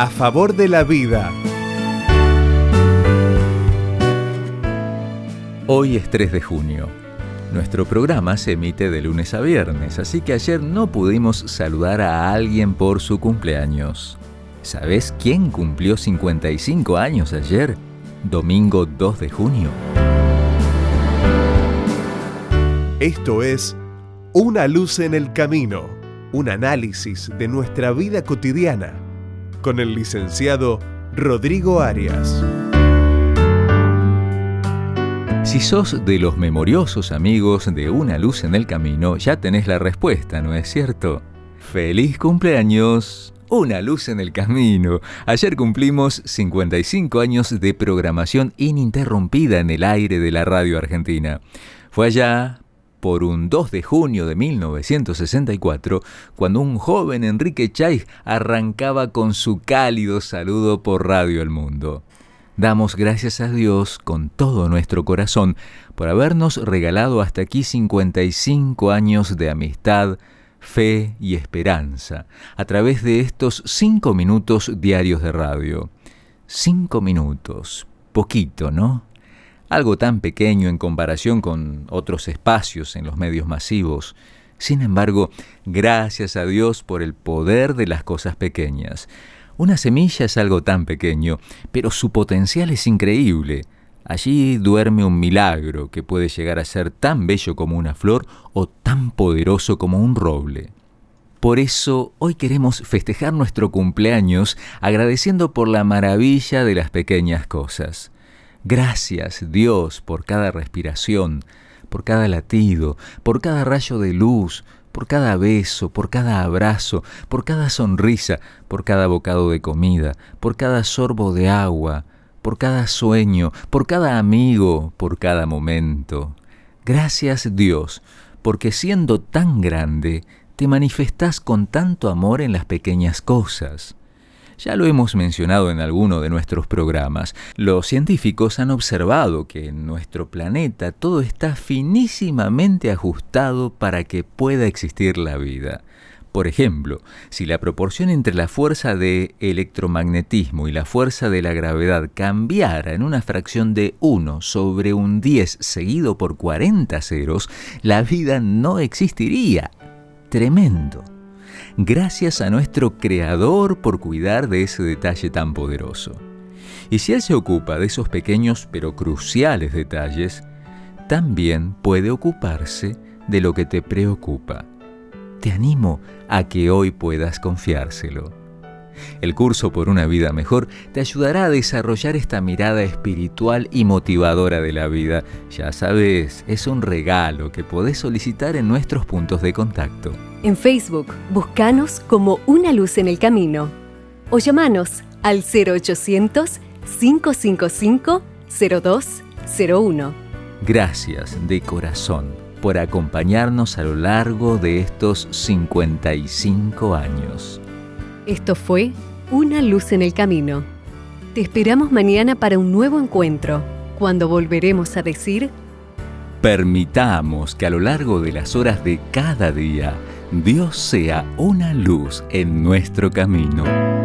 A favor de la vida. Hoy es 3 de junio. Nuestro programa se emite de lunes a viernes, así que ayer no pudimos saludar a alguien por su cumpleaños. ¿Sabes quién cumplió 55 años ayer? Domingo 2 de junio. Esto es Una luz en el camino, un análisis de nuestra vida cotidiana, con el licenciado Rodrigo Arias. Si sos de los memoriosos amigos de Una luz en el camino, ya tenés la respuesta, ¿no es cierto? ¡Feliz cumpleaños! Una luz en el camino. Ayer cumplimos 55 años de programación ininterrumpida en el aire de la radio argentina. Fue allá, por un 2 de junio de 1964, cuando un joven Enrique Chay arrancaba con su cálido saludo por Radio El Mundo. Damos gracias a Dios con todo nuestro corazón por habernos regalado hasta aquí 55 años de amistad, fe y esperanza a través de estos cinco minutos diarios de radio. Cinco minutos, poquito, ¿no? Algo tan pequeño en comparación con otros espacios en los medios masivos. Sin embargo, gracias a Dios por el poder de las cosas pequeñas. Una semilla es algo tan pequeño, pero su potencial es increíble. Allí duerme un milagro que puede llegar a ser tan bello como una flor o tan poderoso como un roble. Por eso hoy queremos festejar nuestro cumpleaños agradeciendo por la maravilla de las pequeñas cosas. Gracias Dios por cada respiración, por cada latido, por cada rayo de luz, por cada beso, por cada abrazo, por cada sonrisa, por cada bocado de comida, por cada sorbo de agua, por cada sueño, por cada amigo, por cada momento. Gracias Dios, porque siendo tan grande, te manifestás con tanto amor en las pequeñas cosas. Ya lo hemos mencionado en alguno de nuestros programas. Los científicos han observado que en nuestro planeta todo está finísimamente ajustado para que pueda existir la vida. Por ejemplo, si la proporción entre la fuerza de electromagnetismo y la fuerza de la gravedad cambiara en una fracción de 1 sobre un 10 seguido por 40 ceros, la vida no existiría. Tremendo gracias a nuestro Creador por cuidar de ese detalle tan poderoso. Y si Él se ocupa de esos pequeños pero cruciales detalles, también puede ocuparse de lo que te preocupa. Te animo a que hoy puedas confiárselo. El curso por una vida mejor te ayudará a desarrollar esta mirada espiritual y motivadora de la vida. Ya sabes, es un regalo que podés solicitar en nuestros puntos de contacto. En Facebook, buscanos como Una Luz en el Camino o llamanos al 0800 555 0201. Gracias de corazón por acompañarnos a lo largo de estos 55 años. Esto fue Una luz en el camino. Te esperamos mañana para un nuevo encuentro, cuando volveremos a decir... Permitamos que a lo largo de las horas de cada día, Dios sea una luz en nuestro camino.